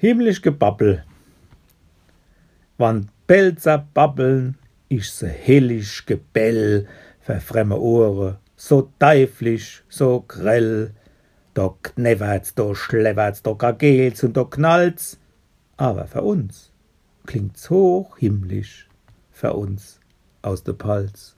Himmlisch Gebabbel. Wann Pelzer babbeln, ich se hellisch Gebell, verfremme Ohre, so teiflisch, so grell. Da knevert's, da schlevert's, da gagelt's und da knallt's. Aber für uns klingt's hoch himmlisch, für uns aus de Palz.